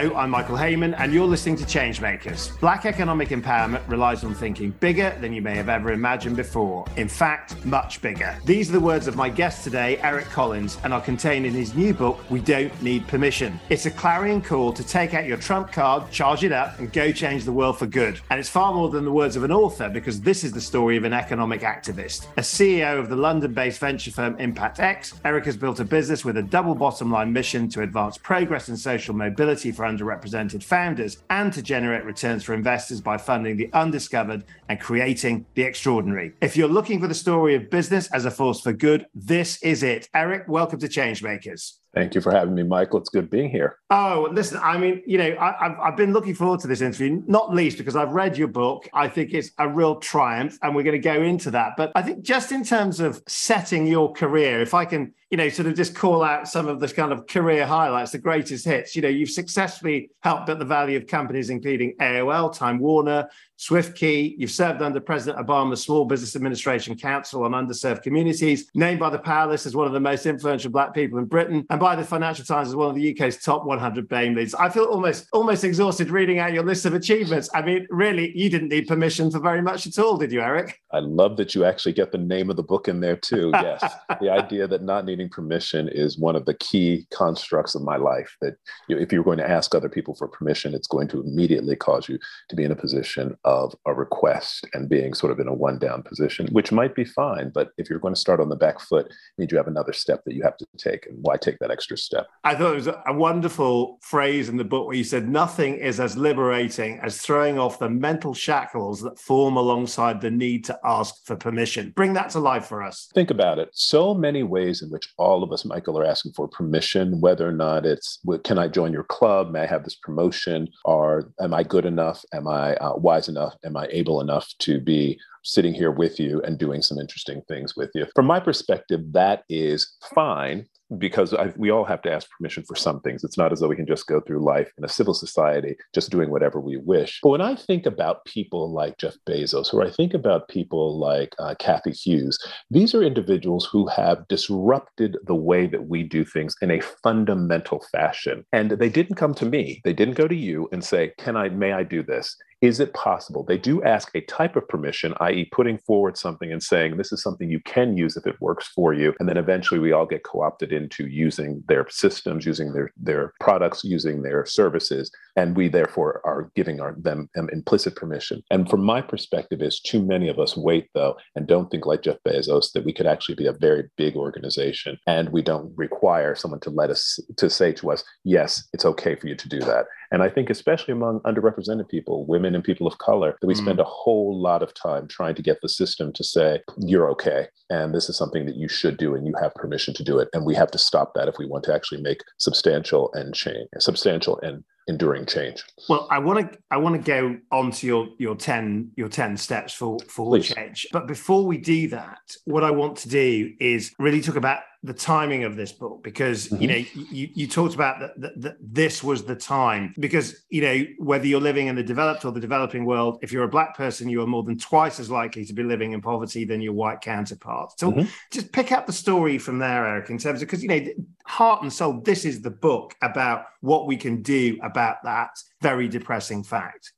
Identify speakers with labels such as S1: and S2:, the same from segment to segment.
S1: Hello, I'm Michael Hayman, and you're listening to Changemakers. Black economic empowerment relies on thinking bigger than you may have ever imagined before. In fact, much bigger. These are the words of my guest today, Eric Collins, and are contained in his new book, We Don't Need Permission. It's a clarion call to take out your trump card, charge it up, and go change the world for good. And it's far more than the words of an author, because this is the story of an economic activist. A CEO of the London based venture firm Impact X, Eric has built a business with a double bottom line mission to advance progress and social mobility for underrepresented founders and to generate returns for investors by funding the undiscovered and creating the extraordinary. If you're looking for the story of business as a force for good, this is it. Eric, welcome to Changemakers.
S2: Thank you for having me, Michael. It's good being here.
S1: Oh, listen, I mean, you know, I, have I've been looking forward to this interview, not least because I've read your book. I think it's a real triumph, and we're going to go into that. But I think just in terms of setting your career, if I can, you know, sort of just call out some of the kind of career highlights, the greatest hits, you know, you've successfully helped build the value of companies including AOL, Time Warner, SwiftKey. You've served under President Obama's Small Business Administration Council on Underserved Communities, named by the Powerlist as one of the most influential Black people in Britain, and by the Financial Times as one of the UK's top 100 BAME leads. I feel almost almost exhausted reading out your list of achievements. I mean, really, you didn't need permission for very much at all, did you, Eric?
S2: I love that you actually get the name of the book in there too. Yes, the idea that not needing permission is one of the key constructs of my life. That if you're going to ask other people for permission, it's going to immediately cause you to be in a position of a request and being sort of in a one down position, which might be fine. But if you're going to start on the back foot, it means you have another step that you have to take. And why take that extra step?
S1: I thought it was a wonderful phrase in the book where you said, Nothing is as liberating as throwing off the mental shackles that form alongside the need to ask for permission. Bring that to life for us.
S2: Think about it. So many ways in which all of us, Michael, are asking for permission, whether or not it's, can I join your club? May I have this promotion? Or am I good enough? Am I uh, wise enough? Am I able enough to be sitting here with you and doing some interesting things with you? From my perspective, that is fine because I, we all have to ask permission for some things. It's not as though we can just go through life in a civil society just doing whatever we wish. But when I think about people like Jeff Bezos, or I think about people like uh, Cathy Hughes, these are individuals who have disrupted the way that we do things in a fundamental fashion. And they didn't come to me. They didn't go to you and say, "Can I? May I do this?" Is it possible? They do ask a type of permission, i.e., putting forward something and saying, this is something you can use if it works for you. And then eventually we all get co opted into using their systems, using their, their products, using their services. And we therefore are giving our, them, them implicit permission. And from my perspective, is too many of us wait though and don't think like Jeff Bezos that we could actually be a very big organization and we don't require someone to let us to say to us, yes, it's okay for you to do that. And I think, especially among underrepresented people, women and people of color, that we mm. spend a whole lot of time trying to get the system to say, you're okay. And this is something that you should do and you have permission to do it. And we have to stop that if we want to actually make substantial and change, substantial and enduring change.
S1: Well, I want to I want to go on to your your 10 your 10 steps for for Please. change. But before we do that, what I want to do is really talk about the timing of this book because mm-hmm. you know you, you talked about that, that, this was the time because you know whether you're living in the developed or the developing world if you're a black person you are more than twice as likely to be living in poverty than your white counterparts so mm-hmm. just pick up the story from there eric in terms of because you know heart and soul this is the book about what we can do about that very depressing fact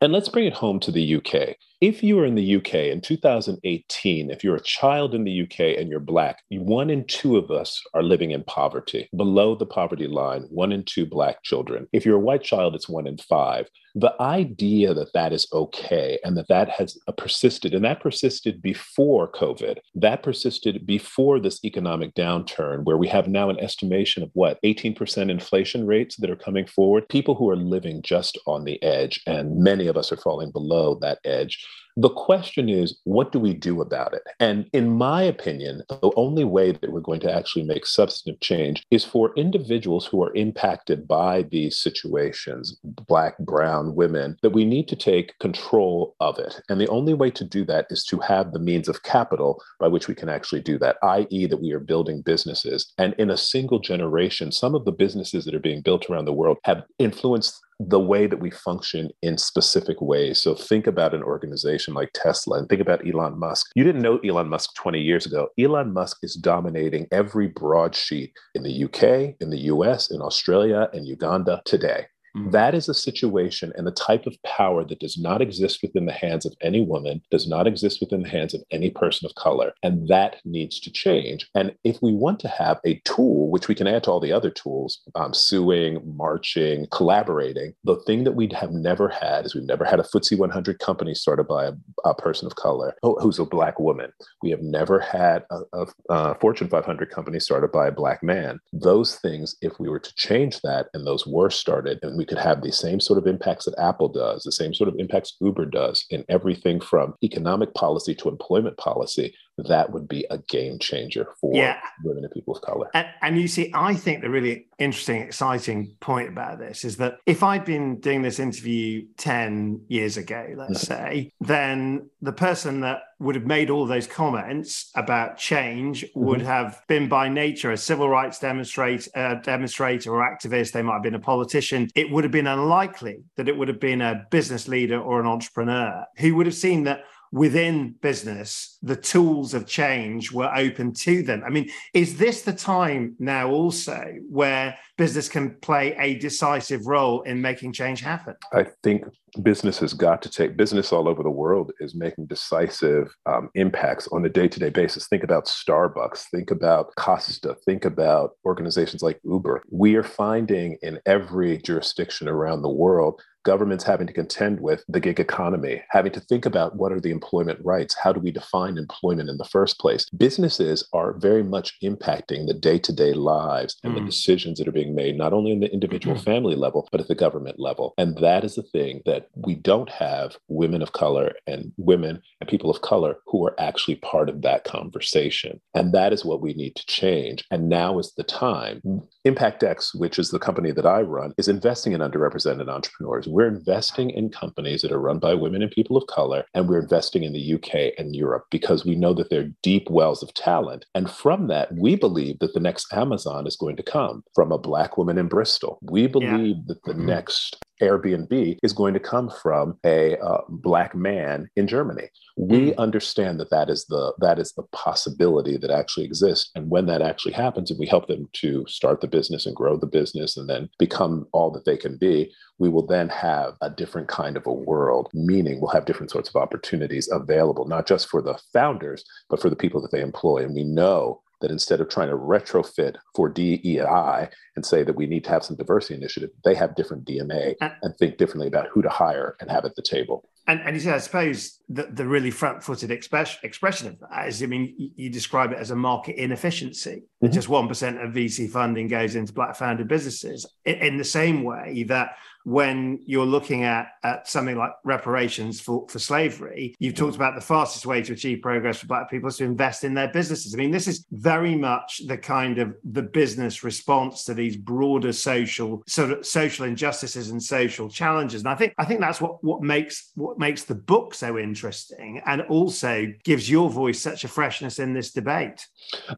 S2: and let's bring it home to the uk if you are in the UK in 2018, if you're a child in the UK and you're Black, one in two of us are living in poverty, below the poverty line, one in two Black children. If you're a white child, it's one in five. The idea that that is okay and that that has uh, persisted, and that persisted before COVID, that persisted before this economic downturn, where we have now an estimation of what, 18% inflation rates that are coming forward, people who are living just on the edge, and many of us are falling below that edge the question is, what do we do about it? And in my opinion, the only way that we're going to actually make substantive change is for individuals who are impacted by these situations, Black, Brown, women, that we need to take control of it. And the only way to do that is to have the means of capital by which we can actually do that, i.e., that we are building businesses. And in a single generation, some of the businesses that are being built around the world have influenced the way that we function in specific ways. So think about an organization like Tesla and think about Elon Musk. You didn't know Elon Musk 20 years ago. Elon Musk is dominating every broadsheet in the UK, in the US, in Australia, and Uganda today. Mm. That is a situation and the type of power that does not exist within the hands of any woman, does not exist within the hands of any person of color. And that needs to change. And if we want to have a tool, which we can add to all the other tools, um, suing, marching, collaborating, the thing that we have never had is we've never had a FTSE 100 company started by a, a person of color who's a black woman. We have never had a, a, a Fortune 500 company started by a black man. Those things, if we were to change that and those were started, and we could have the same sort of impacts that Apple does, the same sort of impacts Uber does in everything from economic policy to employment policy, that would be a game changer for yeah. women and people of color.
S1: And, and, you see, I think the really interesting, exciting point about this is that if I'd been doing this interview 10 years ago, let's mm-hmm. say, then the person that would have made all those comments about change mm-hmm. would have been by nature a civil rights demonstrate, uh, demonstrator or activist. They might have been a politician. It would have been unlikely that it would have been a business leader or an entrepreneur who would have seen that within business, the tools of change were open to them. I mean, is this the time now also where business can play a decisive role in making change happen?
S2: I think business has got to take business all over the world is making decisive um, impacts on a day-to-day basis think about starbucks think about costa think about organizations like uber we are finding in every jurisdiction around the world governments having to contend with the gig economy, having to think about what are the employment rights? How do we define employment in the first place? Businesses are very much impacting the day to day lives and mm. the decisions that are being made, not only in the individual mm-hmm. family level, but at the government level. And that is the thing that we don't have women of color and women and people of color who are actually part of that conversation. And that is what we need to change. And now is the time. ImpactX, which is the company that I run, is investing in underrepresented entrepreneurs we're investing in companies that are run by women and people of color, and we're investing in the UK and Europe because we know that they're deep wells of talent. And from that, we believe that the next Amazon is going to come from a Black woman in Bristol. We believe yeah. that the mm-hmm. next Airbnb is going to come from a uh, black man in Germany. We mm. understand that that is the that is the possibility that actually exists, and when that actually happens, and we help them to start the business and grow the business, and then become all that they can be, we will then have a different kind of a world. Meaning, we'll have different sorts of opportunities available, not just for the founders, but for the people that they employ. And we know that instead of trying to retrofit for DEI and say that we need to have some diversity initiative, they have different DNA and think differently about who to hire and have at the table.
S1: And, and you see, I suppose the, the really front-footed express, expression of that is, I mean, you, you describe it as a market inefficiency. Mm-hmm. Just one percent of VC funding goes into black-founded businesses. In, in the same way that when you're looking at, at something like reparations for, for slavery, you've talked mm. about the fastest way to achieve progress for Black people is to invest in their businesses. I mean, this is very much the kind of the business response to these broader social sort of social injustices and social challenges. And I think I think that's what what makes what makes the book so interesting and also gives your voice such a freshness in this debate.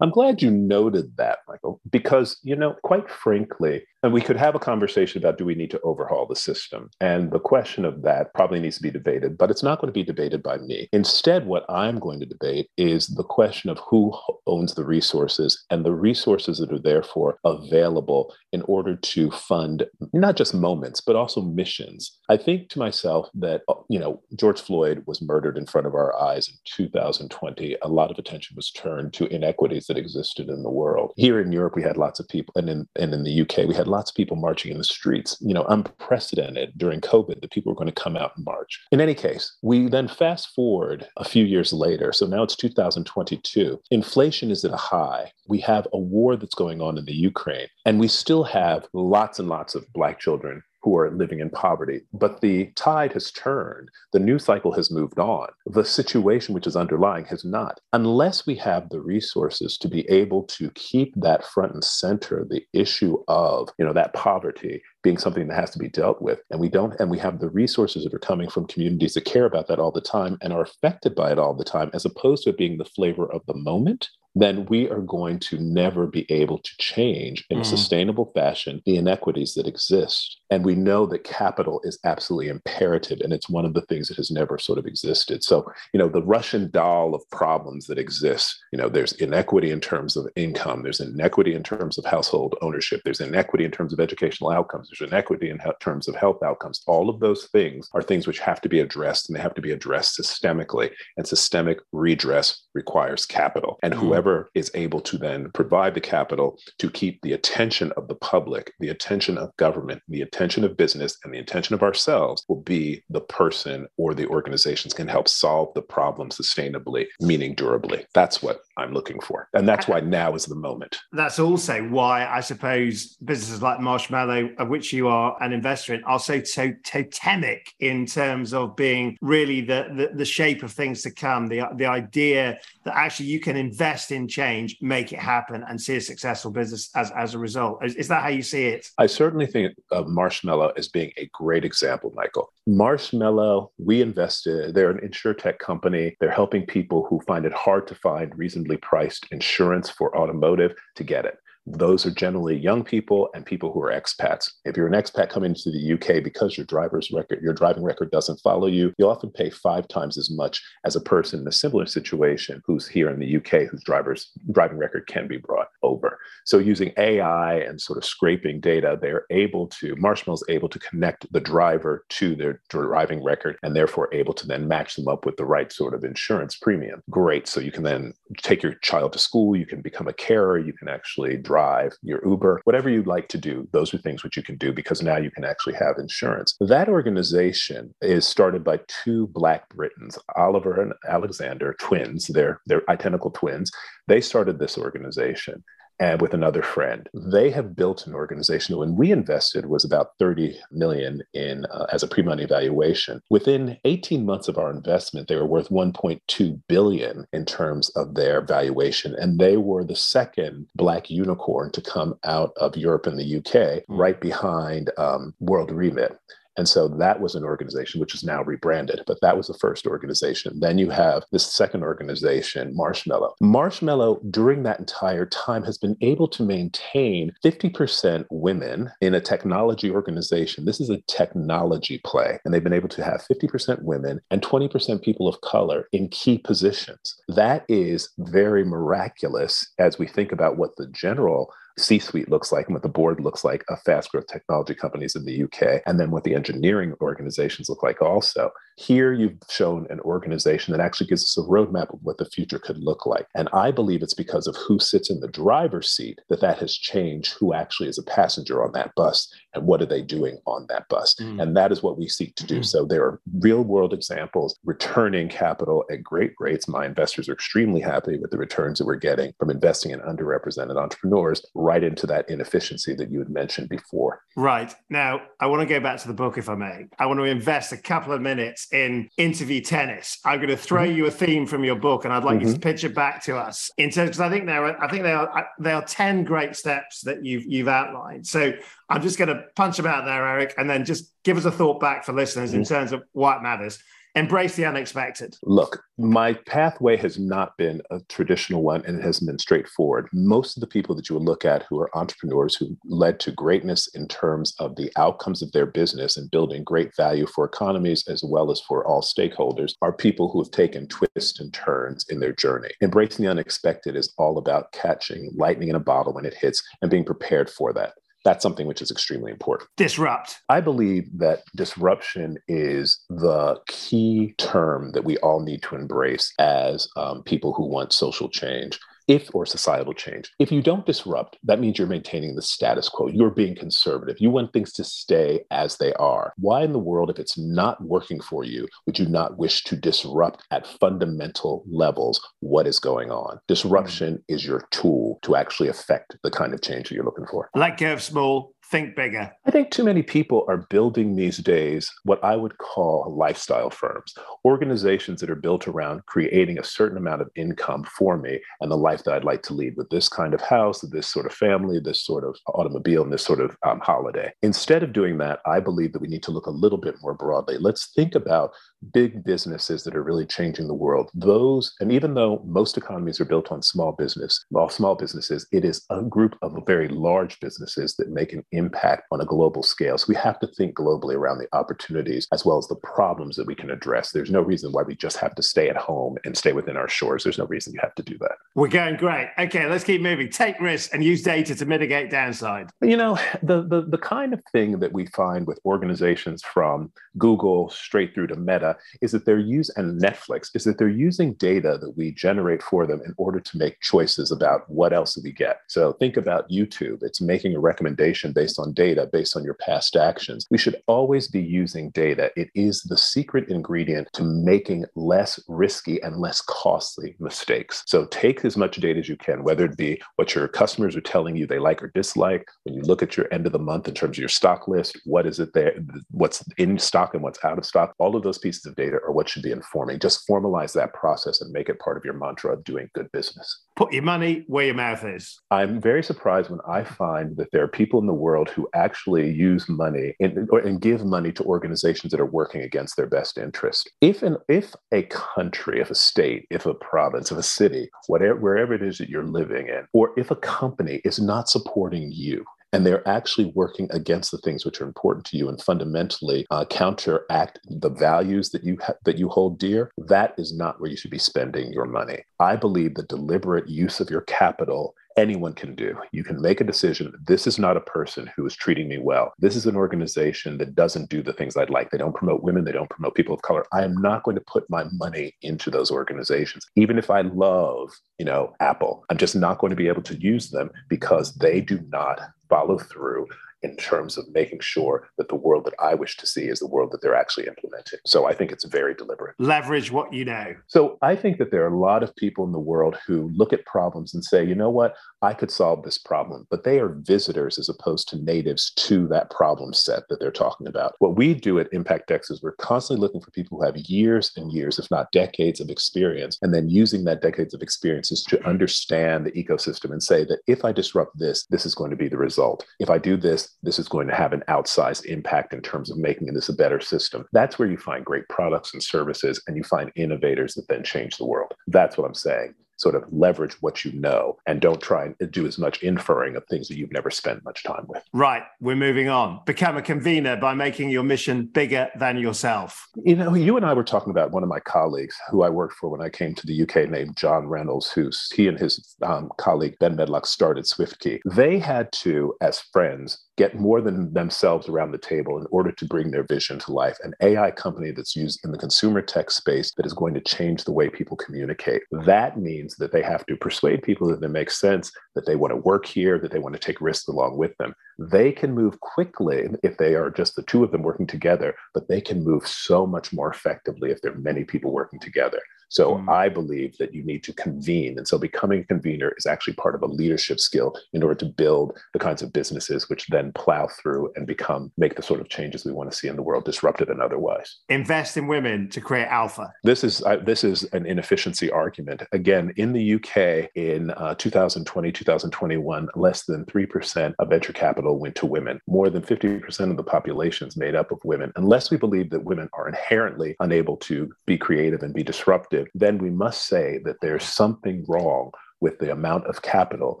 S2: I'm glad you noted that, Michael, because you know, quite frankly, and we could have a conversation about do we need to overhaul the system? And the question of that probably needs to be debated, but it's not going to be debated by me. Instead, what I'm going to debate is the question of who owns the resources and the resources that are therefore available in order to fund not just moments, but also missions. I think to myself that, uh, you know, George Floyd was murdered in front of our eyes in 2020. A lot of attention was turned to inequities that existed in the world. Here in Europe, we had lots of people, and in, and in the UK, we had lots of people marching in the streets. You know, unprecedented during COVID that people were going to come out and march. In any case, we then fast forward a few years later. So now it's 2022. Inflation is at a high. We have a war that's going on in the Ukraine, and we still have lots and lots of Black children who are living in poverty. But the tide has turned. The news cycle has moved on. The situation which is underlying has not. Unless we have the resources to be able to keep that front and center, the issue of, you know, that poverty being something that has to be dealt with. And we don't, and we have the resources that are coming from communities that care about that all the time and are affected by it all the time, as opposed to it being the flavor of the moment then we are going to never be able to change in a mm. sustainable fashion the inequities that exist And we know that capital is absolutely imperative. And it's one of the things that has never sort of existed. So, you know, the Russian doll of problems that exists, you know, there's inequity in terms of income, there's inequity in terms of household ownership, there's inequity in terms of educational outcomes, there's inequity in terms of health outcomes. All of those things are things which have to be addressed and they have to be addressed systemically. And systemic redress requires capital. And mm. Whoever is able to then provide the capital to keep the attention of the public, the attention of government, the attention of business, and the attention of ourselves will be the person or the organizations can help solve the problem sustainably, meaning durably. That's what I'm looking for. And that's why now is the moment.
S1: That's also why I suppose businesses like Marshmallow, of which you are an investor in, are so, so totemic in terms of being really the, the, the shape of things to come, the, the idea that actually you can invest in change, make it happen, and see a successful business as, as a result. Is, is that how you see it?
S2: I certainly think of Marshmallow as being a great example, Michael. Marshmallow, we invested, they're an insure tech company. They're helping people who find it hard to find reason reasonably priced insurance for automotive to get it those are generally young people and people who are expats. If you're an expat coming to the UK because your driver's record, your driving record doesn't follow you, you often pay five times as much as a person in a similar situation who's here in the UK whose driver's driving record can be brought over. So using AI and sort of scraping data, they're able to, Marshmallow's able to connect the driver to their driving record and therefore able to then match them up with the right sort of insurance premium. Great. So you can then take your child to school, you can become a carer, you can actually drive drive, your Uber, whatever you'd like to do, those are things which you can do because now you can actually have insurance. That organization is started by two Black Britons, Oliver and Alexander, twins. They're, they're identical twins. They started this organization and with another friend. They have built an organization that when we invested was about 30 million in uh, as a pre-money valuation. Within 18 months of our investment, they were worth 1.2 billion in terms of their valuation, and they were the second black unicorn to come out of Europe and the UK, hmm. right behind um, World Remit. And so that was an organization which is now rebranded, but that was the first organization. Then you have this second organization, Marshmallow. Marshmallow, during that entire time, has been able to maintain 50% women in a technology organization. This is a technology play, and they've been able to have 50% women and 20% people of color in key positions. That is very miraculous as we think about what the general C suite looks like and what the board looks like of fast growth technology companies in the UK, and then what the engineering organizations look like also. Here, you've shown an organization that actually gives us a roadmap of what the future could look like. And I believe it's because of who sits in the driver's seat that that has changed who actually is a passenger on that bus and what are they doing on that bus. Mm. And that is what we seek to do. Mm. So there are real world examples returning capital at great rates. My investors are extremely happy with the returns that we're getting from investing in underrepresented entrepreneurs right into that inefficiency that you had mentioned before.
S1: Right. Now, I want to go back to the book, if I may. I want to invest a couple of minutes in interview tennis. I'm going to throw mm-hmm. you a theme from your book, and I'd like mm-hmm. you to mm-hmm. pitch it back to us in terms because I think there are I think there are there are ten great steps that you've you've outlined. So I'm just going to punch them out there, Eric, and then just give us a thought back for listeners mm-hmm. in terms of what matters embrace the unexpected?
S2: Look, my pathway has not been a traditional one and it hasn't been straightforward. Most of the people that you would look at who are entrepreneurs who led to greatness in terms of the outcomes of their business and building great value for economies as well as for all stakeholders are people who have taken twists and turns in their journey. Embracing the unexpected is all about catching lightning in a bottle when it hits and being prepared for that that's something which is extremely important.
S1: Disrupt.
S2: I believe that disruption is the key term that we all need to embrace as um, people who want social change if or societal change. If you don't disrupt, that means you're maintaining the status quo. You're being conservative. You want things to stay as they are. Why in the world, if it's not working for you, would you not wish to disrupt at fundamental levels what is going on? Disruption mm-hmm. is your tool to actually affect the kind of change that you're looking for.
S1: Go of small, think bigger?
S2: I think too many people are building these days what I would call lifestyle firms, organizations that are built around creating a certain amount of income for me and the life that I'd like to lead with this kind of house, this sort of family, this sort of automobile, and this sort of um, holiday. Instead of doing that, I believe that we need to look a little bit more broadly. Let's think about big businesses that are really changing the world. Those, and even though most economies are built on small business, well, small businesses, it is a group of very large businesses that make an impact on a global scale. So we have to think globally around the opportunities as well as the problems that we can address. There's no reason why we just have to stay at home and stay within our shores. There's no reason you have to do that.
S1: We're going great. Okay, let's keep moving. Take risks and use data to mitigate downside.
S2: You know, the the, the kind of thing that we find with organizations from Google straight through to Meta is that they're using and Netflix is that they're using data that we generate for them in order to make choices about what else do we get. So think about YouTube. It's making a recommendation based on data, based on your past actions. We should always be using data. It is the secret ingredient to making less risky and less costly mistakes. So take as much data as you can, whether it be what your customers are telling you they like or dislike. When you look at your end of the month in terms of your stock list, what is it there, what's in stock and what's out of stock, all of those pieces of data are what should be informing. Just formalize that process and make it part of your mantra of doing good business.
S1: Put your money where your mouth is.
S2: I'm very surprised when I find that there are people in the world who actually use money in, or, and give money to organizations that are working against their best interest. If an if a country, if a state, if a province, if a city, whatever wherever it is that you're living in, or if a company is not supporting you, and they're actually working against the things which are important to you and fundamentally uh, counteract the values that you ha- that you hold dear. That is not where you should be spending your money. I believe the deliberate use of your capital anyone can do. You can make a decision. This is not a person who is treating me well. This is an organization that doesn't do the things I'd like. They don't promote women. They don't promote people of color. I am not going to put my money into those organizations. Even if I love, you know, Apple, I'm just not going to be able to use them because they do not follow through in terms of making sure that the world that I wish to see is the world that they're actually implementing. So I think it's very deliberate.
S1: Leverage what you know.
S2: So I think that there are a lot of people in the world who look at problems and say, you know what, I could solve this problem, but they are visitors as opposed to natives to that problem set that they're talking about. What we do at Impact X is we're constantly looking for people who have years and years, if not decades of experience, and then using that decades of experiences to understand the ecosystem and say that if I disrupt this, this is going to be the result. If I do this, this is going to have an outsized impact in terms of making this a better system. That's where you find great products and services and you find innovators that then change the world. That's what I'm saying sort of leverage what you know and don't try and do as much inferring of things that you've never spent much time with.
S1: Right. We're moving on. Become a convener by making your mission bigger than yourself.
S2: You know, you and I were talking about one of my colleagues who I worked for when I came to the UK named Jon Reynolds, who's he and his um, colleague Ben Medlock started SwiftKey. They had to, as friends, get more than themselves around the table in order to bring their vision to life. An AI company that's used in the consumer tech space that is going to change the way people communicate. That means that they have to persuade people that it makes sense, that they want to work here, that they want to take risks along with them. They can move quickly if they are just the two of them working together, but they can move so much more effectively if there are many people working together. So mm. I believe that you need to convene. And so becoming a convener is actually part of a leadership skill in order to build the kinds of businesses which then plow through and become, make the sort of changes we want to see in the world, disruptive and otherwise.
S1: Invest in women to create alpha.
S2: This is, uh, this is an inefficiency argument. Again, in the UK in uh, 2020, 2021, less than 3% of venture capital went to women. More than 50% of the population is made up of women. Unless we believe that women are inherently unable to be creative and be disruptive, then we must say that there's something wrong with the amount of capital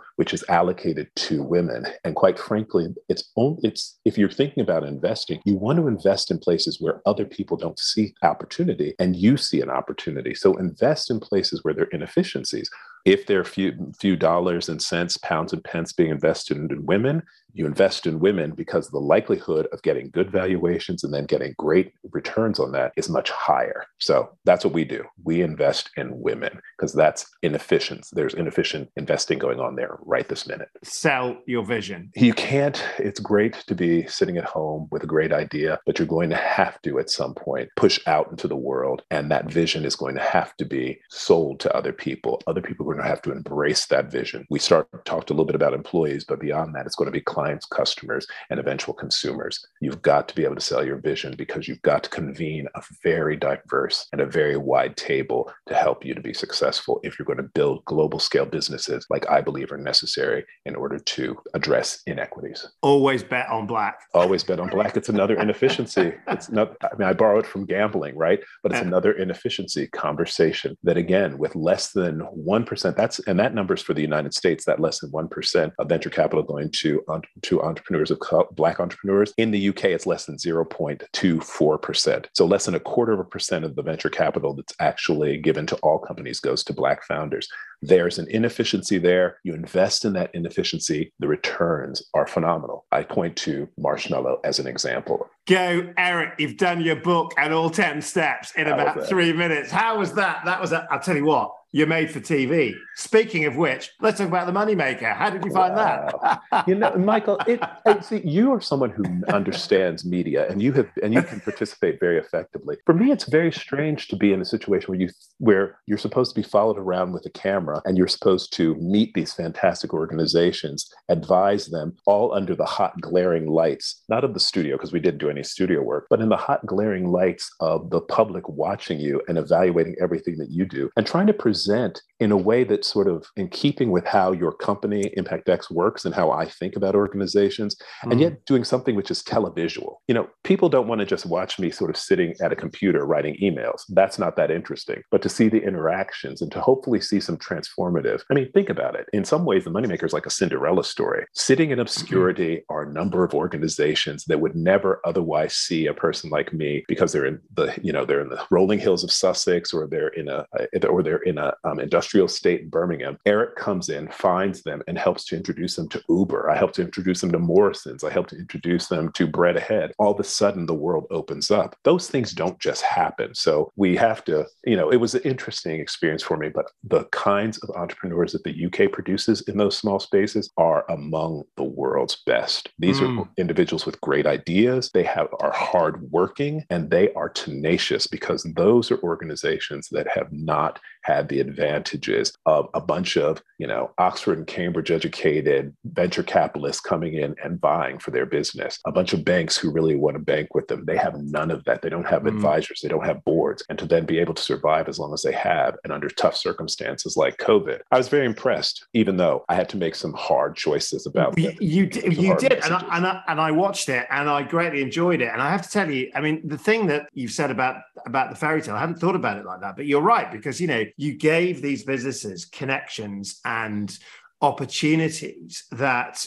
S2: which is allocated to women. And quite frankly, it's only, it's if you're thinking about investing, you want to invest in places where other people don't see opportunity and you see an opportunity. So invest in places where there are inefficiencies. If there are few few dollars and cents, pounds and pence being invested in women, you invest in women because the likelihood of getting good valuations and then getting great returns on that is much higher. So that's what we do. We invest in women because that's inefficient. There's inefficient investing going on there right this minute.
S1: Sell your vision.
S2: You can't, it's great to be sitting at home with a great idea, but you're going to have to at some point push out into the world. And that vision is going to have to be sold to other people. Other people are going to have to embrace that vision. We start talked a little bit about employees, but beyond that, it's going to be clients clients, customers, and eventual consumers. You've got to be able to sell your vision because you've got to convene a very diverse and a very wide table to help you to be successful if you're going to build global scale businesses like I believe are necessary in order to address inequities.
S1: Always bet on black.
S2: Always bet on black. It's another inefficiency. It's not, I mean, I borrow it from gambling, right? But it's another inefficiency conversation that, again, with less than 1%, that's, and that number is for the United States, that less than 1% of venture capital going to to entrepreneurs of black entrepreneurs. In the UK, it's less than 0.24%. So less than a quarter of a percent of the venture capital that's actually given to all companies goes to black founders. There's an inefficiency there. You invest in that inefficiency, the returns are phenomenal. I point to Marshmallow as an example.
S1: Go, Eric. You've done your book and all 10 steps in How about three minutes. How was that? That was, i I'll tell you what, you're made for TV. Speaking of which, let's talk about the moneymaker. How did you find wow.
S2: that? you know, Michael, it, it, see, you are someone who understands media, and you have and you can participate very effectively. For me, it's very strange to be in a situation where you where you're supposed to be followed around with a camera, and you're supposed to meet these fantastic organizations, advise them, all under the hot glaring lights, not of the studio because we didn't do any studio work, but in the hot glaring lights of the public watching you and evaluating everything that you do, and trying to present in a way that's sort of in keeping with how your company ImpactX works and how I think about organizations, mm. and yet doing something which is televisual. You know, people don't want to just watch me sort of sitting at a computer writing emails. That's not that interesting. But to see the interactions and to hopefully see some transformative. I mean, think about it. In some ways, the Moneymaker is like a Cinderella story. Sitting in obscurity mm-hmm. are a number of organizations that would never otherwise see a person like me because they're in the, you know, they're in the rolling hills of Sussex or they're in a, or they're in a um, industrial state in Birmingham. Eric comes in, finds them, and helps to introduce them to Uber. I help to introduce them to Morrison's. I help to introduce them to Bread Ahead. All of a sudden, the world opens up. Those things don't just happen. So we have to, you know, it was an interesting experience for me, but the kinds of entrepreneurs that the UK produces in those small spaces are among the world's best. These mm. are individuals with great ideas. They have are hardworking and they are tenacious because those are organizations that have not had the advantages of a bunch of, you know, Oxford and Cambridge educated venture capitalists coming in and buying for their business. A bunch of banks who really want to bank with them. They have none of that. They don't have mm. advisors. They don't have boards. And to then be able to survive as long as they have and under tough circumstances like COVID, I was very impressed, even though I had to make some hard choices about
S1: You, you, you did. And I, and, I, and I watched it and I greatly enjoyed it. And I have to tell you, I mean, the thing that you've said about, about the fairy tale, I hadn't thought about it like that, but you're right, because, you know, you gave these businesses connections and opportunities that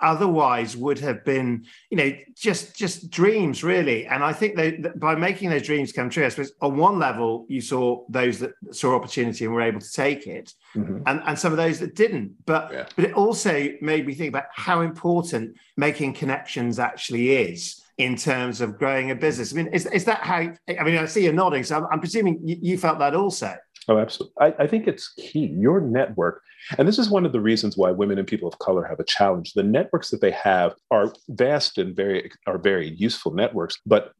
S1: otherwise would have been you know just just dreams really and i think that by making those dreams come true i suppose on one level you saw those that saw opportunity and were able to take it mm-hmm. and, and some of those that didn't but yeah. but it also made me think about how important making connections actually is in terms of growing a business. I mean is, is that how i mean i see you nodding so i'm, I'm presuming you, you felt that also
S2: Oh, absolutely. I, I, think it's key. Your network and this is one of the reasons why women and people of color have a challenge. The networks that they have are vast and very are very useful networks, but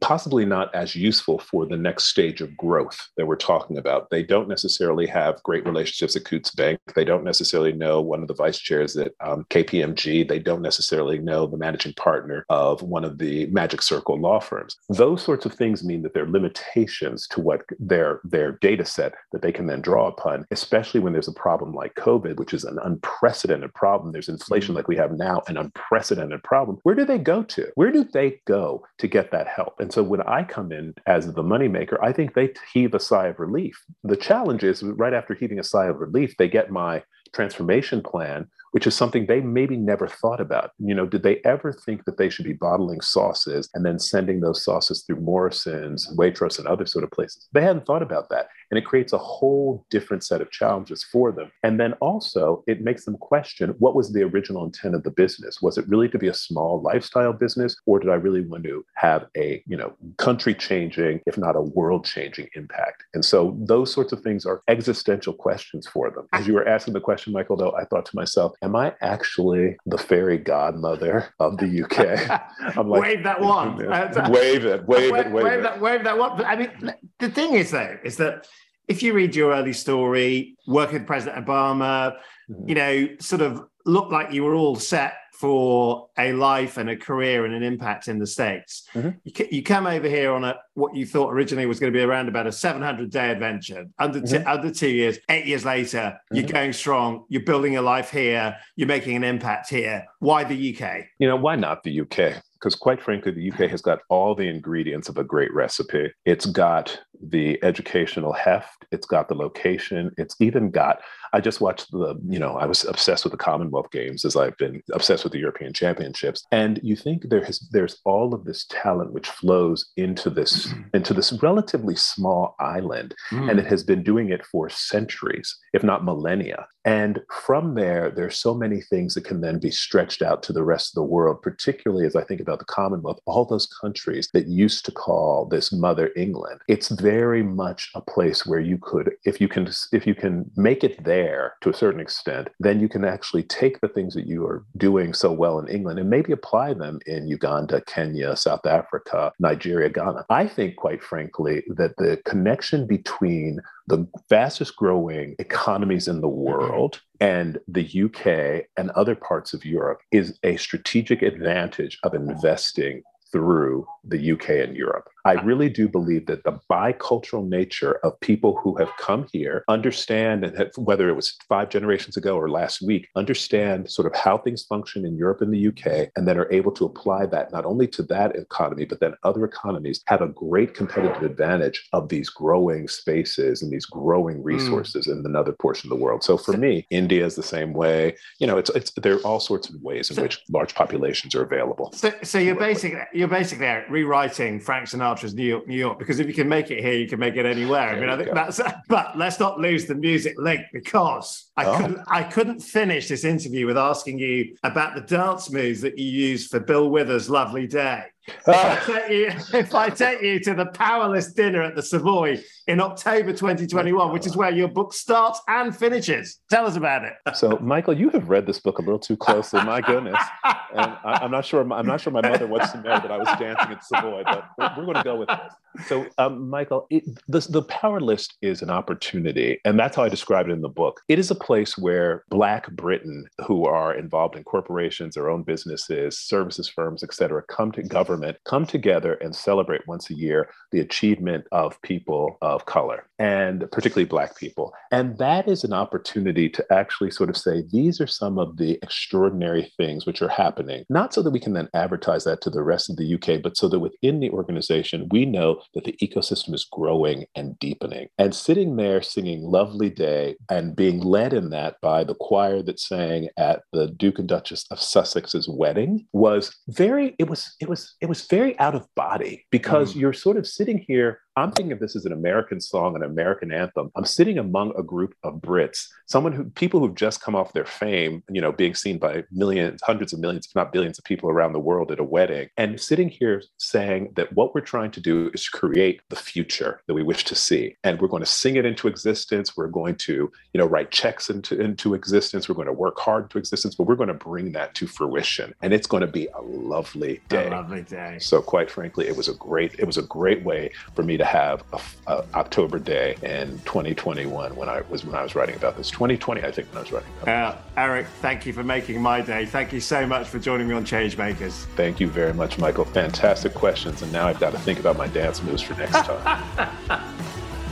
S2: possibly not as useful for the next stage of growth that we're talking about. They don't necessarily have great relationships at Coutts Bank. They don't necessarily know one of the vice chairs at um, KPMG. They don't necessarily know the managing partner of one of the Magic Circle law firms. Those sorts of things mean that there are limitations to what their their data set that they can then draw upon, especially when there's a problem like COVID, which is an unprecedented problem. There's inflation mm-hmm. like we have now, an unprecedented problem. Where do they go to? Where do they go to get that help? And so when I come in as the moneymaker, I think they heave a sigh of relief. The challenge is right after heaving a sigh of relief, they get my transformation plan, which is something they maybe never thought about. You know, did they ever think that they should be bottling sauces and then sending those sauces through Morrison's, Waitrose, and other sort of places? They hadn't thought about that. And it creates a whole different set of challenges for them. And then also, it makes them question what was the original intent of the business? Was it really to be a small lifestyle business, or did I really want to have a, you know, country changing, if not a world changing impact? And so those sorts of things are existential questions for them. As you were asking the question, Michael, though, I thought to myself, am I actually the fairy godmother of the UK?
S1: I'm like, wave that one.
S2: wave it, wave, it, wave,
S1: wave
S2: it.
S1: That, wave that one. But I mean, the thing is, though, is that if you read your early story, working with President Obama, mm-hmm. you know, sort of looked like you were all set for a life and a career and an impact in the states. Mm-hmm. You, you, come over here on a what you thought originally was going to be around about a 700 day adventure. Under mm-hmm. t- under two years, eight years later, mm-hmm. you're going strong. You're building a life here. You're making an impact here. Why the UK?
S2: You know, why not the UK? because quite frankly, the UK has got all the ingredients of a great recipe. It's got the educational heft, it's got the location, it's even got. I just watched the, you know, I was obsessed with the Commonwealth Games as I've been obsessed with the European Championships. And you think there has there's all of this talent which flows into this into this relatively small island, mm. and it has been doing it for centuries, if not millennia. And from there, there's so many things that can then be stretched out to the rest of the world, particularly as I think about the Commonwealth, all those countries that used to call this Mother England. It's very much a place where you could, if you can, if you can make it there to a certain extent, then you can actually take the things that you are doing so well in England and maybe apply them in Uganda, Kenya, South Africa, Nigeria, Ghana. I think, quite frankly, that the connection between the fastest growing economies in the mm-hmm. world and the UK and other parts of Europe is a strategic advantage of investing through the UK and Europe. I really do believe that the bicultural nature of people who have come here understand, and have, whether it was five generations ago or last week, understand sort of how things function in Europe and the UK, and then are able to apply that not only to that economy, but then other economies have a great competitive advantage of these growing spaces and these growing hmm. resources mm. in another portion of the world. So for me, India is the same way. You know, it's it's there are all sorts of ways in so, which large populations are available.
S1: So, so you're basically you're basically rewriting Frank Sinatra Sinatra's New York, New York, because if you can make it here, you can make it anywhere. I mean, I think go. that's. But let's not lose the music link because I oh. couldn't. I couldn't finish this interview with asking you about the dance moves that you used for Bill Withers' "Lovely Day." If I, take you, if I take you to the Powerlist dinner at the Savoy in October 2021, which is where your book starts and finishes, tell us about it.
S2: So, Michael, you have read this book a little too closely. My goodness, and I, am not sure. I'm not sure my mother wants to know that I was dancing at Savoy, but we're, we're going to go with this. So, um, Michael, it, the, the Power List is an opportunity, and that's how I describe it in the book. It is a place where Black Britain, who are involved in corporations, their own businesses, services firms, etc., come to govern government come together and celebrate once a year the achievement of people of color and particularly Black people. And that is an opportunity to actually sort of say, these are some of the extraordinary things which are happening, not so that we can then advertise that to the rest of the UK, but so that within the organization, we know that the ecosystem is growing and deepening. And sitting there singing Lovely Day and being led in that by the choir that sang at the Duke and Duchess of Sussex's wedding was very, it was, it was, was very out of body because mm. you're sort of sitting here I'm thinking of this as an American song, an American anthem. I'm sitting among a group of Brits, someone who people who've just come off their fame, you know, being seen by millions, hundreds of millions, if not billions of people around the world at a wedding, and sitting here saying that what we're trying to do is create the future that we wish to see. And we're going to sing it into existence. We're going to, you know, write checks into, into existence. We're going to work hard into existence, but we're going to bring that to fruition. And it's going to be a lovely day.
S1: A lovely day.
S2: So quite frankly, it was a great, it was a great way for me to have a, a October day in 2021 when I was when I was writing about this. 2020, I think, when I was writing about
S1: uh, Eric, thank you for making my day. Thank you so much for joining me on Changemakers.
S2: Thank you very much, Michael. Fantastic questions, and now I've got to think about my dance moves for next time.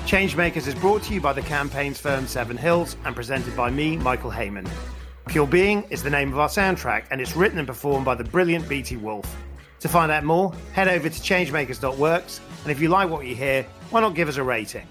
S1: Changemakers is brought to you by the campaigns firm Seven Hills and presented by me, Michael Hayman. Pure Being is the name of our soundtrack, and it's written and performed by the brilliant BT Wolf. To find out more, head over to changemakers.works and if you like what you hear, why not give us a rating?